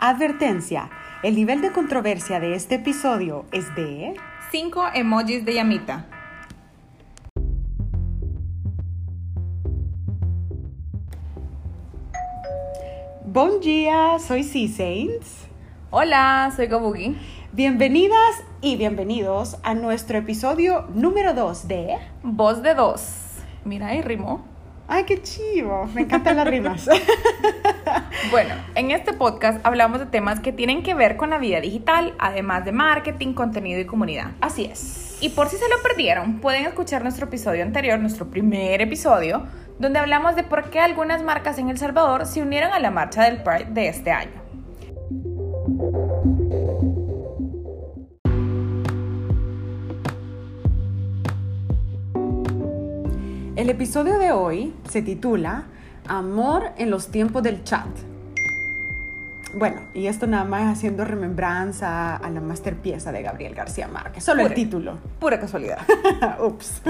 Advertencia, el nivel de controversia de este episodio es de... 5 emojis de llamita. Bon día, soy C Saints. Hola, soy Gabugi. Bienvenidas y bienvenidos a nuestro episodio número 2 de... Voz de dos. Mira, ahí rimó. ¡Ay, qué chivo! Me encantan las rimas. Bueno, en este podcast hablamos de temas que tienen que ver con la vida digital, además de marketing, contenido y comunidad. Así es. Y por si se lo perdieron, pueden escuchar nuestro episodio anterior, nuestro primer episodio, donde hablamos de por qué algunas marcas en El Salvador se unieron a la marcha del Pride de este año. El episodio de hoy se titula Amor en los tiempos del chat. Bueno, y esto nada más haciendo remembranza a la masterpieza de Gabriel García Márquez. Solo el título. Pura casualidad. Ups.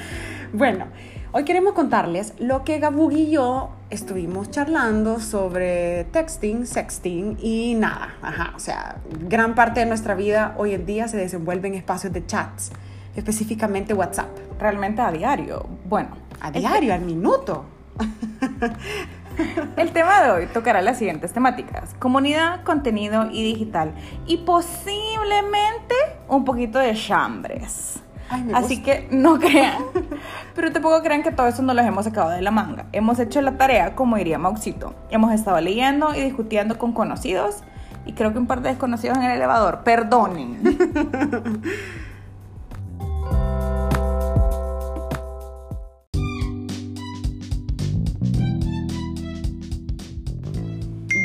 bueno, hoy queremos contarles lo que Gabugi y yo estuvimos charlando sobre texting, sexting y nada. Ajá, o sea, gran parte de nuestra vida hoy en día se desenvuelve en espacios de chats, específicamente WhatsApp. Realmente a diario. Bueno, A el diario, al minuto. El tema de hoy tocará las siguientes temáticas: comunidad, contenido y digital. Y posiblemente un poquito de chambres. Ay, Así gusta. que no crean, pero tampoco crean que todo eso nos lo hemos sacado de la manga. Hemos hecho la tarea, como diría Mauxito. Hemos estado leyendo y discutiendo con conocidos y creo que un par de desconocidos en el elevador. Perdonen.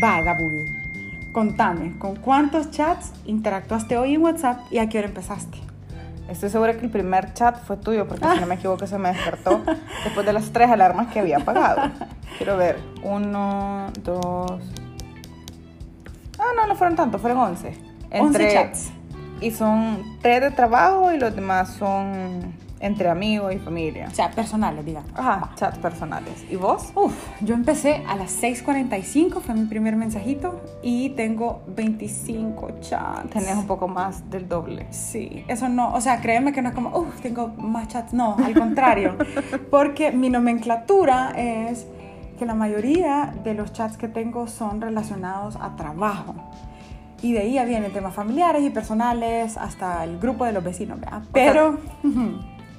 Va, Gabugi. Contame, ¿con cuántos chats interactuaste hoy en WhatsApp y a qué hora empezaste? Estoy segura que el primer chat fue tuyo, porque si no me equivoco se me despertó después de las tres alarmas que había apagado. Quiero ver. Uno, dos. Ah, no, no fueron tantos, fueron once. 11 chats. Y son tres de trabajo y los demás son entre amigos y familia. O sea, personales, digamos. Ajá, chats personales. ¿Y vos? Uf, yo empecé a las 6.45, fue mi primer mensajito, y tengo 25 chats. Tenés un poco más del doble. Sí, eso no, o sea, créeme que no es como, uff, tengo más chats, no, al contrario, porque mi nomenclatura es que la mayoría de los chats que tengo son relacionados a trabajo. Y de ahí ya vienen temas familiares y personales hasta el grupo de los vecinos, ¿verdad? Pero,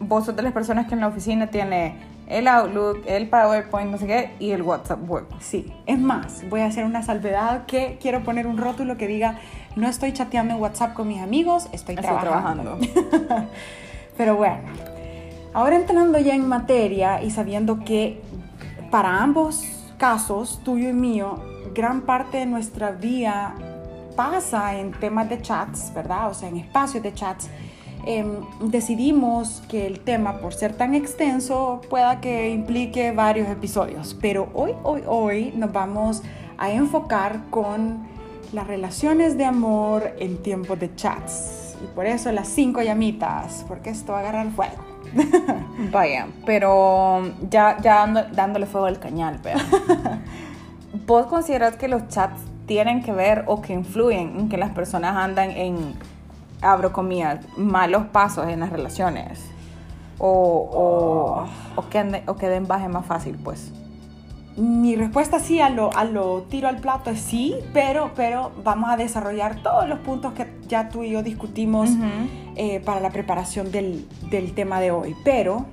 Vos sos de las personas que en la oficina tiene el Outlook, el PowerPoint, no sé qué, y el WhatsApp web. sí, es más, voy a hacer una salvedad que quiero poner un rótulo que diga, no estoy chateando en WhatsApp con mis amigos, estoy, Estoy trabajando. trabajando. Pero bueno, ahora entrando ya en materia y sabiendo que para ambos casos, tuyo y mío, gran parte de nuestra vida pasa en temas de chats, ¿verdad? O sea, en espacios de chats. Em, decidimos que el tema, por ser tan extenso, pueda que implique varios episodios. Pero hoy, hoy, hoy nos vamos a enfocar con las relaciones de amor en tiempos de chats. Y por eso las cinco llamitas, porque esto va a agarrar fuego. Vaya, pero ya, ya dando- dándole fuego al cañal, vea. ¿Vos consideras que los chats tienen que ver o que influyen en que las personas andan en, abro comillas, malos pasos en las relaciones? O, o, o que, o que den baje más fácil, pues. Mi respuesta sí a lo, a lo tiro al plato es sí, pero, pero vamos a desarrollar todos los puntos que ya tú y yo discutimos eh, para la preparación del, del tema de hoy. Pero,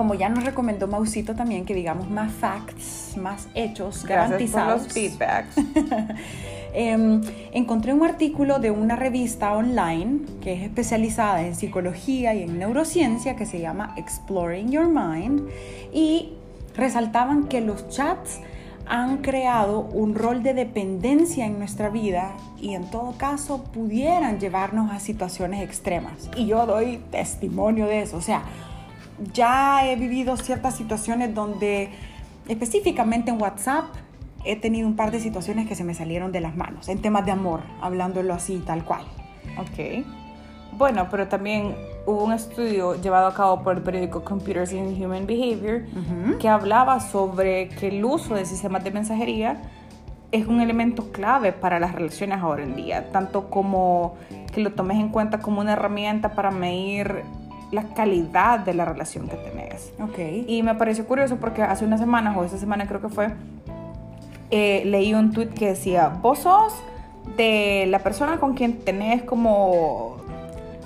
como ya nos recomendó Mausito también, que digamos más facts, más hechos Gracias por garantizados. los feedbacks. Em, encontré un artículo de una revista online que es especializada en psicología y en neurociencia que se llama Exploring Your Mind y resaltaban que los chats han creado un rol de dependencia en nuestra vida y en todo caso pudieran llevarnos a situaciones extremas. Y yo doy testimonio de eso. O sea, ya he vivido ciertas situaciones donde específicamente en WhatsApp he tenido un par de situaciones que se me salieron de las manos, en temas de amor, hablándolo así, tal cual. Ok. Bueno, pero también hubo un estudio llevado a cabo por el periódico Computers in Human Behavior que hablaba sobre que el uso de sistemas de mensajería es un elemento clave para las relaciones ahora en día, tanto como que lo tomes en cuenta como una herramienta para medir la calidad de la relación que tenés. Ok. Y me pareció curioso porque hace unas semanas, o esta semana creo que fue, eh, leí un tweet que decía, vos sos de la persona con quien tenés como...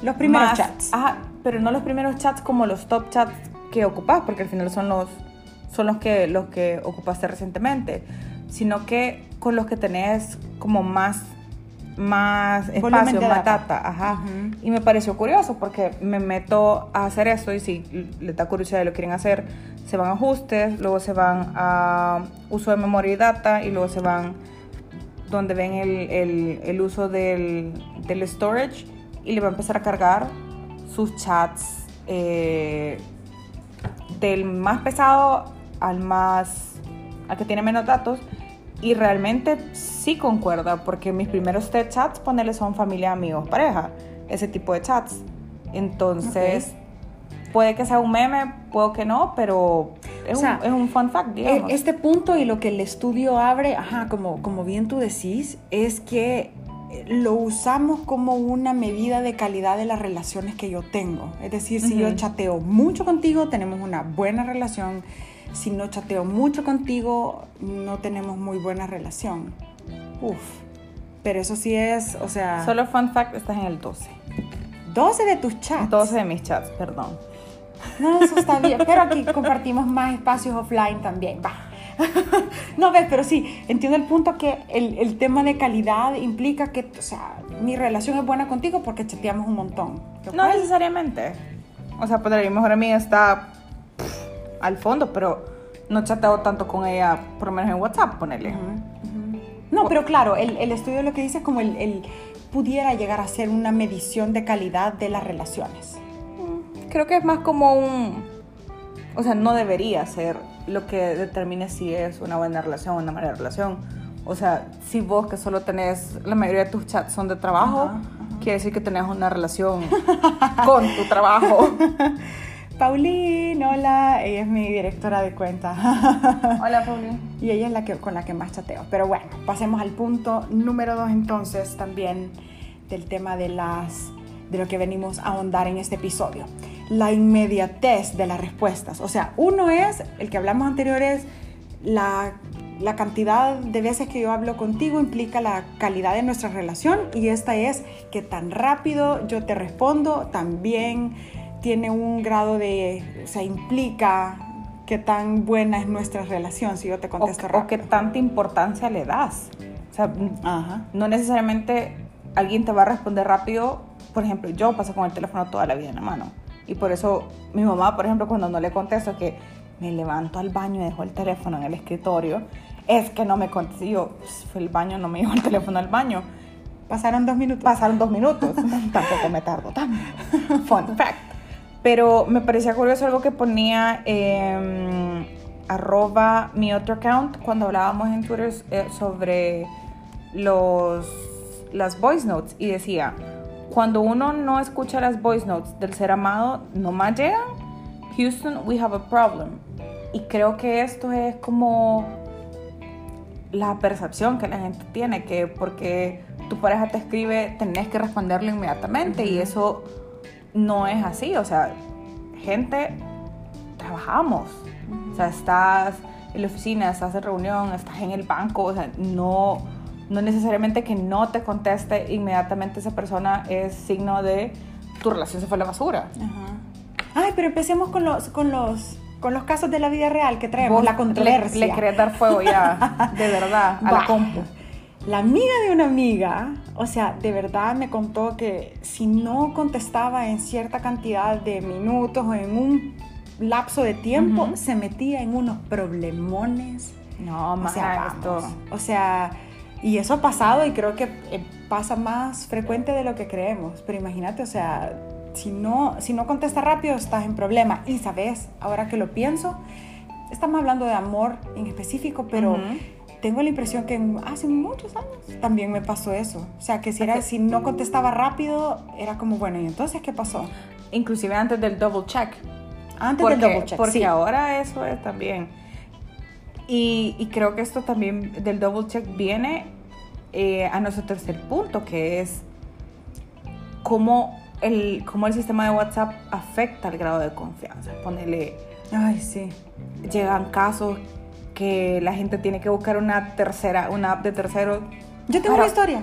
Los primeros más- chats. Ajá, pero no los primeros chats como los top chats que ocupás, porque al final son los, son los, que, los que ocupaste recientemente, sino que con los que tenés como más, más espacio, más data. Ajá. Y me pareció curioso porque me meto a hacer esto y si les da curiosidad y lo quieren hacer, se van a ajustes, luego se van a uso de memoria y data y luego se van donde ven el, el- el uso del, del storage y le va a empezar a cargar sus chats eh, del más pesado al más al que tiene menos datos y realmente sí concuerda porque mis primeros tres chats ponerle son familia, amigos, pareja, ese tipo de chats. Entonces, puede que sea un meme, puedo que no, pero es, O sea, un, es un fun fact, Eh, digamos. Este punto y lo que el estudio abre, ajá, como, como bien tú decís, es que lo usamos como una medida de calidad de las relaciones que yo tengo. Es decir, si yo chateo mucho contigo, tenemos una buena relación. Si no chateo mucho contigo, no tenemos muy buena relación. Uf. Pero eso sí es, o sea, Solo fun fact, estás en el 12. 12 de tus chats. 12 de mis chats, perdón. No, eso está bien, pero aquí compartimos más espacios offline también, va. No ves, pero sí, entiendo el punto que el, el tema de calidad implica que, o sea, mi relación es buena contigo porque chateamos un montón. No necesariamente. O sea, pues mi mejor amiga está al fondo, pero no chateo tanto con ella, por lo menos en WhatsApp, ponerle. Ujú, ujú. No, pero claro, el, el estudio lo que dice es como el, el pudiera llegar a ser una medición de calidad de las relaciones. Creo que es más como un... O sea, no debería ser lo que determine si es una buena relación o una mala relación. O sea, si vos que solo tenés, la mayoría de tus chats son de trabajo, Ajá, ajá. quiere decir que tenés una relación con tu trabajo. Pauline, hola, ella es mi directora de cuenta. Hola, Pauli. Y ella es la que, con la que más chateo. Pero bueno, pasemos al punto número dos entonces también del tema de las de lo que venimos a ahondar en este episodio. La inmediatez de las respuestas. O sea, uno es, el que hablamos anterior es la, la cantidad de veces que yo hablo contigo implica la calidad de nuestra relación y esta es que tan rápido yo te respondo también tiene un grado de, o sea, implica qué tan buena es nuestra relación si yo te O, contesto o rápido. qué tanta importancia le das. O sea, Ajá. no necesariamente alguien te va a responder rápido. Por ejemplo, yo paso con el teléfono toda la vida en la mano. Y por eso mi mamá, por ejemplo, cuando no le contesto que me levanto al baño y dejo el teléfono en el escritorio, es que no me contestó. Yo, "Pues, fue el baño, no me llevo el teléfono al baño. Pasaron dos minutos. Pasaron dos minutos. Tampoco me tardo tanto. Fun fact. Pero me parecía curioso algo que ponía eh, arroba mi otro account cuando hablábamos en Twitter eh, sobre los, las voice notes y decía, cuando uno no escucha las voice notes del ser amado, no más llegan, Houston, we have a problem. Y creo que esto es como la percepción que la gente tiene, que porque tu pareja te escribe, tenés que responderle inmediatamente y eso no es así. O sea, gente, trabajamos. O sea, estás en la oficina, estás en reunión, estás en el banco, o sea, no, no necesariamente que no te conteste inmediatamente esa persona es signo de tu relación se fue a la basura. Ajá. Ay, pero empecemos con los, con los, con los casos de la vida real que traemos, la controversia. Le, le querés dar fuego ya, de verdad, a la compu. La amiga de una amiga, o sea, de verdad me contó que si no contestaba en cierta cantidad de minutos o en un lapso de tiempo, Ujú. se metía en unos problemones. No, O más sea, esto. O sea, y eso ha pasado y creo que eh, pasa más frecuente de lo que creemos. Pero imagínate, o sea, si no, si no contestas rápido, estás en problema. Y sabes, ahora que lo pienso, estamos hablando de amor en específico, pero Ujú. Tengo la impresión que hace muchos años también me pasó eso. O sea, que si, era, si no contestaba rápido, era como, bueno, ¿y entonces qué pasó? Inclusive antes del double check. Antes porque, del double check, Porque sí. ahora eso es también. Y, y creo que esto también del double check viene eh, a nuestro tercer punto, que es cómo el, cómo el sistema de WhatsApp afecta el grado de confianza. Ponele, Ay, sí. llegan casos que la gente tiene que buscar una tercera, una app de tercero Yo tengo Para- una historia.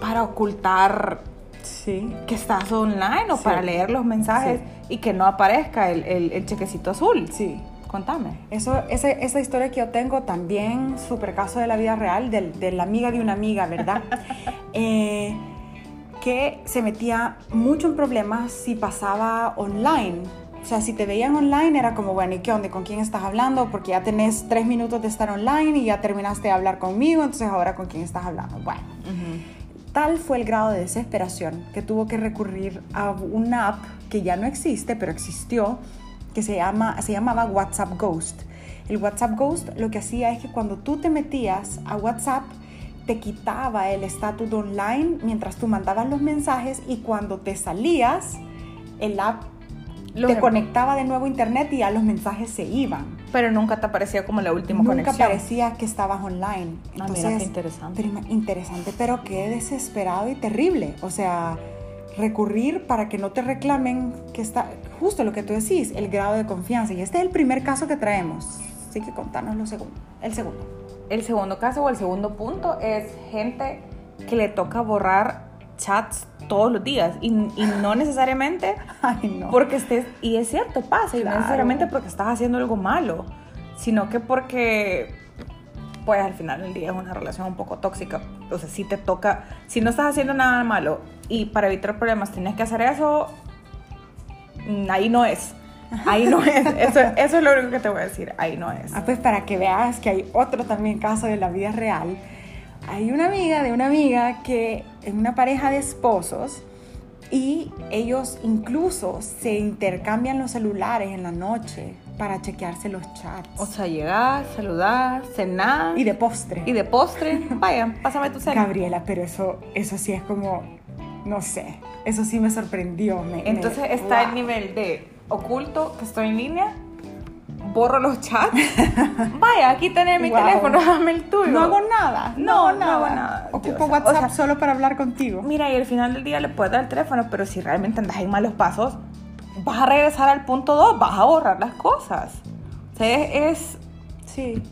para ocultar Sí. que estás online o Sí. para leer los mensajes y que no aparezca el, el- el chequecito azul. Sí. Contame. Eso, ese- esa historia que yo tengo también, super caso de la vida real, del- de, la amiga de una amiga, ¿verdad? Eh, que se metía mucho en problemas si pasaba online. O sea, si te veían online era como, bueno, ¿y qué onda? ¿Con quién estás hablando? Porque ya tenés tres minutos de estar online y ya terminaste de hablar conmigo, entonces ahora con quién estás hablando. Bueno, Tal fue el grado de desesperación que tuvo que recurrir a una app que ya no existe, pero existió, que se, llama, se llamaba WhatsApp Ghost. El WhatsApp Ghost lo que hacía es que cuando tú te metías a WhatsApp, te quitaba el estatus online mientras tú mandabas los mensajes y cuando te salías, el app Lo te conectaba de nuevo a internet y ya los mensajes se iban. Pero nunca te aparecía como la última Nunca conexión. parecía que estabas online. Ah, mira, qué interesante. pero interesante, pero qué desesperado y terrible. O sea, recurrir para que no te reclamen que está justo lo que tú decís, el grado de confianza. Y este es el primer caso que traemos. Así que contanos lo segundo, el segundo. El segundo caso o el segundo punto es gente que le toca borrar chats todos los días y, y no necesariamente Ay, no. porque estés, y es cierto, pasa, y no necesariamente porque estás haciendo algo malo, sino que porque, pues al final del día es una relación un poco tóxica. O sea, si te toca, si no estás haciendo nada malo y para evitar problemas tienes que hacer eso, mm, ahí no es. Ahí no es. Eso, eso es lo único que te voy a decir. Ahí no es. Ah, pues para que veas que hay otro también caso de la vida real. Hay una amiga de una amiga que es una pareja de esposos y ellos incluso se intercambian los celulares en la noche para chequearse los chats. O sea, llegar, saludar, cenar y de postre. y de postre. Vaya, pásame tu cena. Gabriela, pero eso, eso sí es como, no sé, eso sí me sorprendió. me- me- Entonces está el wow. nivel de oculto que estoy en línea, borro los chats. Vaya, aquí tenés mi Wow. teléfono, dame el tuyo. No hago nada. No, no hago nada. Ocupo WhatsApp o sea, solo para hablar contigo. Mira, y al final del día le puedes dar el teléfono, pero si realmente andas en malos pasos, vas a regresar al punto 2, vas a borrar las cosas. O sea, es, es- Sí.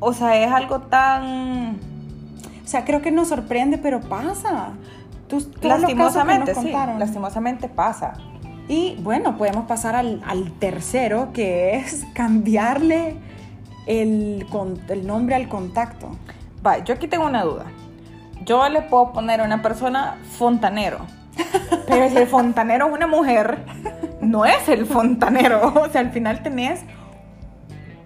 o sea, es algo tan O sea, creo que nos sorprende, pero pasa. Lastimosamente, sí, lastimosamente pasa. Y bueno, podemos pasar al, tercero, que es cambiarle el, el nombre al contacto. Va, yo aquí tengo una duda. Yo le puedo poner a una persona fontanero. Pero si el fontanero es una mujer, no es el fontanero. O sea, al final tenés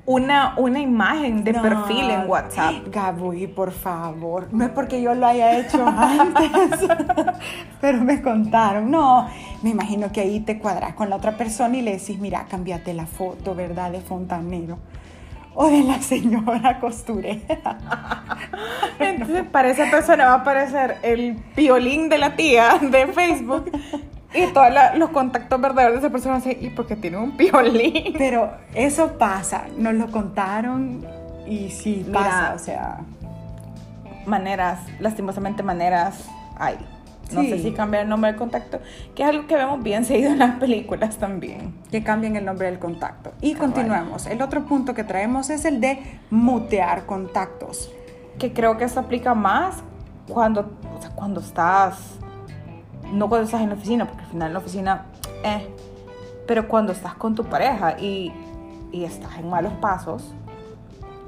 una, una imagen de No. perfil en WhatsApp. Gaby, por favor. No es porque yo lo haya hecho antes, pero me contaron. No, me imagino que ahí te cuadras con la otra persona y le decís, mira, cámbiate la foto, ¿verdad? De fontanero. O de la señora costurera. Entonces, para esa persona va a aparecer el violín de la tía de Facebook. Y todos los contactos verdaderos de esa persona van a decir, ¿y por qué tiene un violín? Pero eso pasa, nos lo contaron y sí Mira. pasa, o sea. maneras, lastimosamente maneras hay. No Sí. sé si cambiar el nombre del contacto, que es algo que vemos bien seguido en las películas también. que cambien el nombre del contacto. Y Cabal. continuamos. El otro punto que traemos es el de mutear contactos. Que creo que eso aplica más cuando, o sea, cuando estás, no cuando estás en la oficina, porque al final en la oficina, eh, pero cuando estás con tu pareja y, y estás en malos pasos,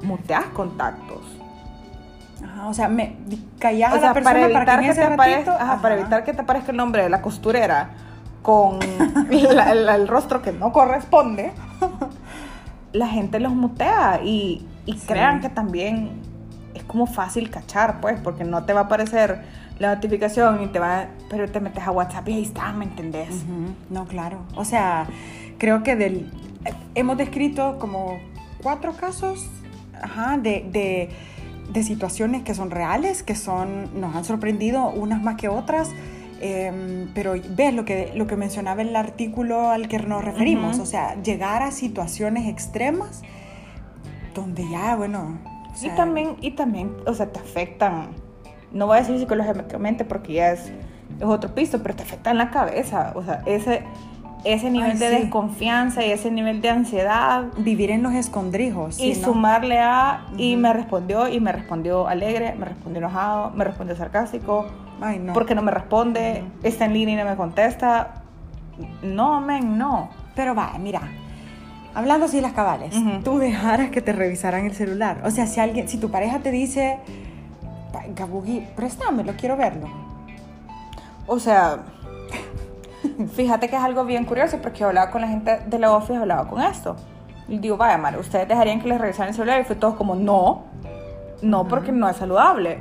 muteas contactos. Ajá, o sea, me callás O a la persona para evitar, para que, te aparezca, ajá, para evitar que te aparezca el nombre de la costurera con la- la- el rostro que no corresponde, la gente los mutea y, y Sí. crean que también es como fácil cachar, pues, porque no te va a aparecer la notificación y te va, pero te metes a WhatsApp y ahí está, ¿me entendés? Ujú, No, claro. O sea, creo que del, eh, hemos descrito como cuatro casos ajá, de, de- de situaciones que son reales, que son, nos han sorprendido unas más que otras. em, pero ves lo que, lo que mencionaba el artículo al que nos referimos, Ujú. o sea, llegar a situaciones extremas donde ya, bueno... o y sea, también, y también, o sea, te afectan, no voy a decir psicológicamente porque ya es, es otro piso, pero te afectan la cabeza, o sea, ese, ese nivel Ay, de sí. desconfianza y ese nivel de ansiedad Vivir en los escondrijos. y sumarle a, y me respondió, y me respondió alegre, me respondió enojado, me respondió sarcástico, Ay, no. porque no me responde, está en línea y no me contesta. No, men, no. Pero va, mira, hablando así de las cabales, tú dejaras que te revisaran el celular. O sea, si alguien, si tu pareja te dice, "Pa- Gabugi, préstamelo, quiero verlo. O sea, fíjate que es algo bien curioso porque yo hablaba con la gente de la office, hablaba con esto. Y digo, vaya, Mara, ¿ustedes dejarían que les revisaran el celular? Y fue todo como, no, no, porque no es saludable.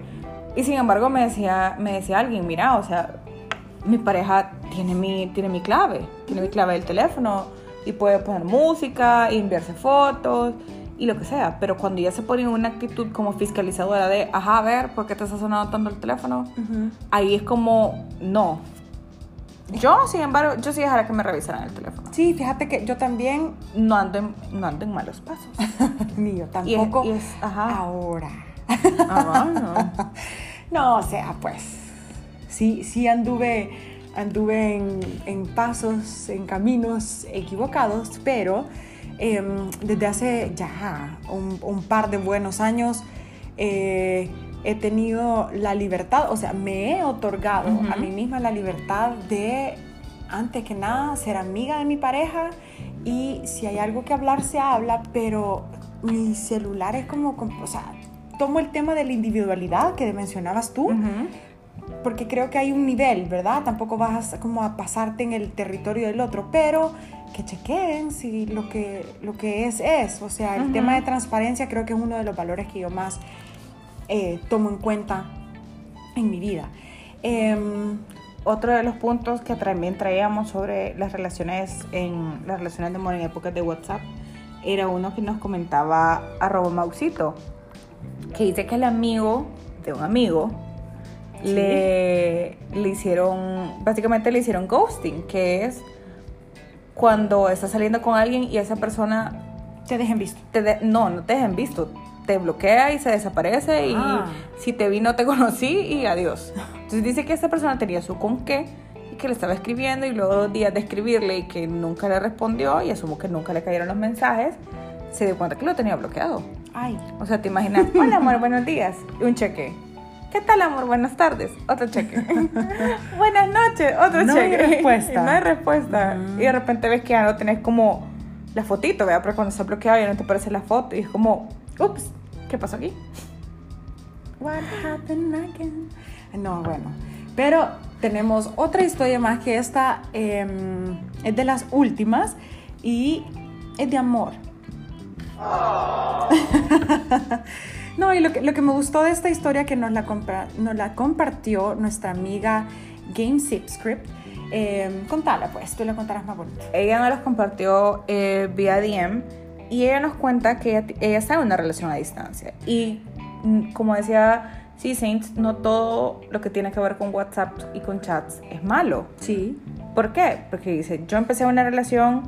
Y sin embargo me decía, me decía alguien, mira, o sea, mi pareja tiene mi, tiene mi clave, tiene mi clave del teléfono y puede poner música, y enviarse fotos y lo que sea. Pero cuando ya se pone en una actitud como fiscalizadora de, ajá, a ver, ¿por qué te está sonando tanto el teléfono? ahí es como, no. Yo, sin embargo, yo sí dejara que me revisaran el teléfono. Sí, fíjate que yo también, No ando en, no ando en malos pasos. ni yo Y es- tampoco y es- ajá. ahora. Ah, no. No, o sea, pues, sí, sí anduve, anduve en, en pasos, en caminos equivocados, pero em, desde hace ya un, un par de buenos años eh, he tenido la libertad, o sea, me he otorgado a mí misma la libertad de, antes que nada, ser amiga de mi pareja. Y si hay algo que hablar, se habla, pero mi celular es como, o sea, tomo el tema de la individualidad que mencionabas tú. Porque creo que hay un nivel, ¿verdad? Tampoco vas a- como a pasarte en el territorio del otro, pero que chequeen si lo que, lo que es es. O sea, el Ujú. tema de transparencia creo que es uno de los valores que yo más eh, tomo en cuenta en mi vida. Em, Otro de los puntos que también traíamos sobre las relaciones en las relaciones de amor en épocas de WhatsApp era uno que nos comentaba arroba Mausito, que dice que el amigo de un amigo Sí. le, le hicieron, básicamente le hicieron ghosting, que es cuando estás saliendo con alguien y esa persona te dejen visto. te de- no, no te dejen visto, te bloquea y se desaparece y Ah. si te vi no te conocí y adiós. Entonces dice que esta persona tenía su con qué y que le estaba escribiendo y luego dos días de escribirle y que nunca le respondió y asumo que nunca le cayeron los mensajes, se dio cuenta que lo tenía bloqueado. Ay, O sea, te imaginas, hola amor, buenos días, y un cheque. ¿Qué tal amor? Buenas tardes, otro cheque. Buenas noches, otro No hay cheque. respuesta. Y no hay respuesta. Y de repente ves que ya no tenés como la fotito, ¿verdad? Pero cuando está bloqueado ya no te aparece la foto y es como, ups, ¿qué pasó aquí? What happened again? No, bueno. Pero tenemos otra historia más que esta em, es de las últimas y es de amor. no, y lo que, lo que me gustó de esta historia que nos la, compra- nos la compartió nuestra amiga Game Script. em, contala pues, tú la contarás más bonito. Ella nos los compartió eh, vía DM y ella nos cuenta que ella, ella está en una relación a distancia. Y mm, como decía Sí Saints, no todo lo que tiene que ver con WhatsApp y con chats es malo. Sí. ¿Por qué? Porque dice, yo empecé una relación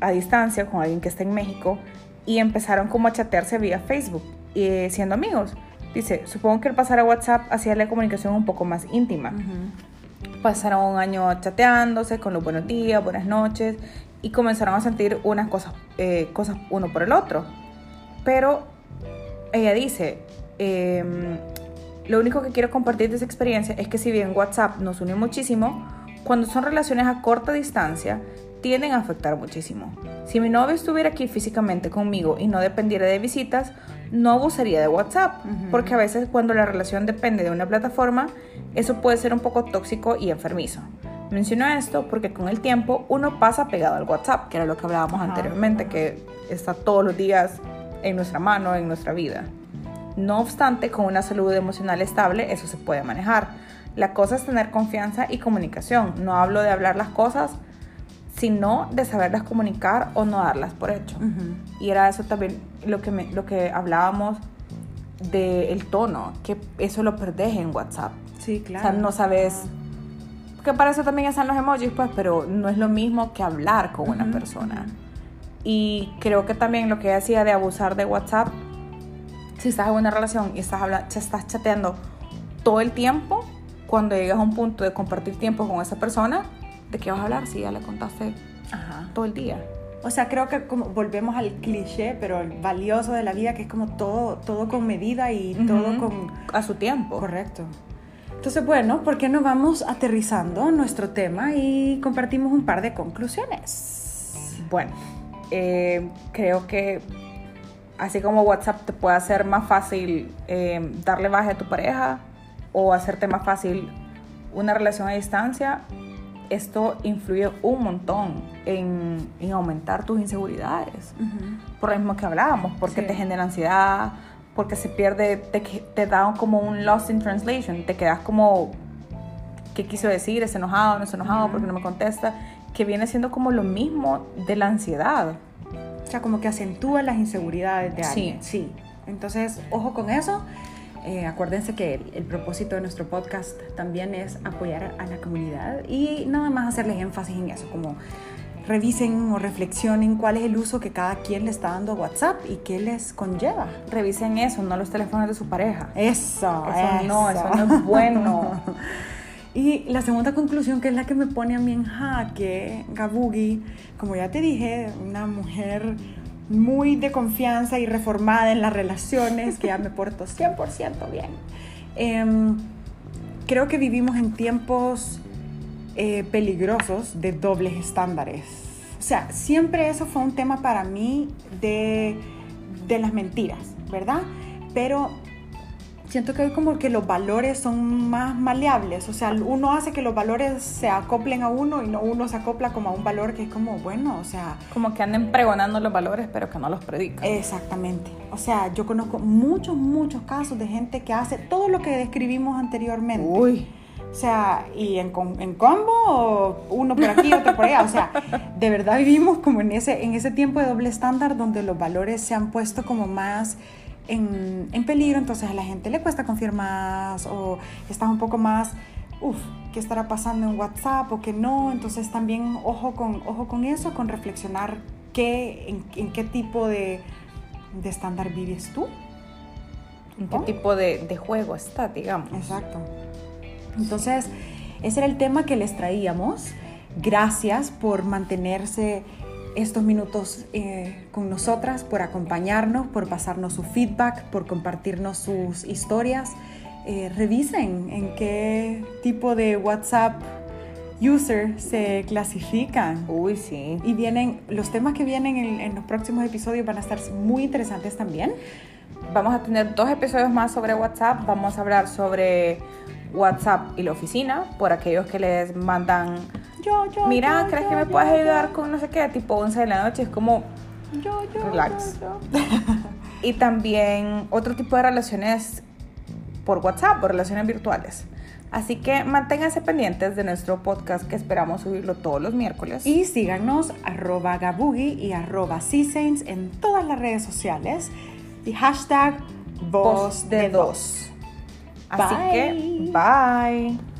a distancia con alguien que está en México y empezaron como a chatearse vía Facebook y siendo amigos. Dice, supongo que el pasar a WhatsApp hacía la comunicación un poco más íntima. Pasaron un año chateándose con los buenos días, buenas noches y comenzaron a sentir unas cosas, eh, cosas uno por el otro. Pero ella dice, em, lo único que quiero compartir de esa experiencia es que si bien WhatsApp nos unió muchísimo, cuando son relaciones a corta distancia, tienden a afectar muchísimo. Si mi novio estuviera aquí físicamente conmigo y no dependiera de visitas, no abusaría de WhatsApp, porque a veces cuando la relación depende de una plataforma, eso puede ser un poco tóxico y enfermizo. Menciono esto porque con el tiempo uno pasa pegado al WhatsApp, que era lo que hablábamos Ajá. anteriormente, que está todos los días en nuestra mano, en nuestra vida. No obstante, con una salud emocional estable, eso se puede manejar. La cosa es tener confianza y comunicación. No hablo de hablar las cosas, sino de saberlas comunicar o no darlas por hecho. Y era eso también lo que, me- lo que hablábamos del tono, que eso lo perdés en WhatsApp. Sí, claro. O sea, no sabes... Que para eso también están los emojis, pues, pero no es lo mismo que hablar con una persona. Y creo que también lo que hacía de abusar de WhatsApp si estás en una relación y estás, habla- se estás chateando todo el tiempo, cuando llegas a un punto de compartir tiempo con esa persona, ¿de qué vas a hablar si ya le contaste Ajá. todo el día? O sea, creo que como volvemos al cliché, pero el valioso de la vida, que es como todo, todo con medida y todo Ujú. con... A su tiempo. Correcto. Entonces, bueno, ¿por qué no vamos aterrizando nuestro tema y compartimos un par de conclusiones? Bueno, eh, creo que así como WhatsApp te puede hacer más fácil eh, darle baje a tu pareja o hacerte más fácil una relación a distancia, esto influye un montón en, en aumentar tus inseguridades. Por lo mismo que hablábamos, porque Sí. te genera ansiedad, porque se pierde, te, te da como un lost in translation, te quedas como, ¿qué quiso decir? ¿Es enojado? ¿No es enojado? Ujú. porque no me contesta? Que viene siendo como lo mismo de la ansiedad. O sea, como que acentúa las inseguridades de Sí. alguien. Sí. Entonces, ojo con eso. Eh, acuérdense que el, el propósito de nuestro podcast también es apoyar a la comunidad y nada más hacerles énfasis en eso, como revisen o reflexionen cuál es el uso que cada quien le está dando a WhatsApp y qué les conlleva. Revisen eso, no los teléfonos de su pareja. Eso, Eso no, eso no es bueno. Y la segunda conclusión, que es la que me pone a mí en jaque, Gabugi, como ya te dije, una mujer muy de confianza y reformada en las relaciones, que ya me porto 100% bien. Em, creo que vivimos en tiempos eh, peligrosos de dobles estándares. O sea, siempre eso fue un tema para mí de, de las mentiras, ¿verdad? Pero siento que hoy como que los valores son más maleables, o sea, uno hace que los valores se acoplen a uno y no uno se acopla como a un valor que es como, bueno, o sea, Como que anden pregonando los valores, pero que no los predican. exactamente. O sea, yo conozco muchos, muchos casos de gente que hace todo lo que describimos anteriormente. Uy, O sea, y en, en combo, uno por aquí, otro por allá. O sea, de verdad vivimos como en ese, en ese tiempo de doble estándar donde los valores se han puesto como más en, en peligro, entonces a la gente le cuesta confiar más o está un poco más, uff, ¿qué estará pasando en WhatsApp o qué no? Entonces también ojo con, ojo con eso, con reflexionar qué, en, en qué tipo de, de estándar vives tú. ¿en qué tipo de, de juego está, digamos? Exacto. Entonces, ese era el tema que les traíamos. Gracias por mantenerse estos minutos eh, con nosotras, por acompañarnos, por pasarnos su feedback, por compartirnos sus historias. Eh, revisen en qué tipo de WhatsApp user se clasifican. Uy, sí. Y vienen, los temas que vienen en, en los próximos episodios van a estar muy interesantes también. Vamos a tener dos episodios más sobre WhatsApp. Vamos a hablar sobre WhatsApp y la oficina, por aquellos que les mandan, Yo, yo, mira, yo, ¿crees yo, que me puedes ayudar con no sé qué? Tipo 11 de la noche, es como... Yo, yo, Relax. Y también otro tipo de relaciones por WhatsApp o relaciones virtuales. Así que manténganse pendientes de nuestro podcast que esperamos subirlo todos los miércoles. Y síganos arroba gabugi y arroba Saints en todas las redes sociales. Y hashtag voz de dos. Así Bye. que, bye.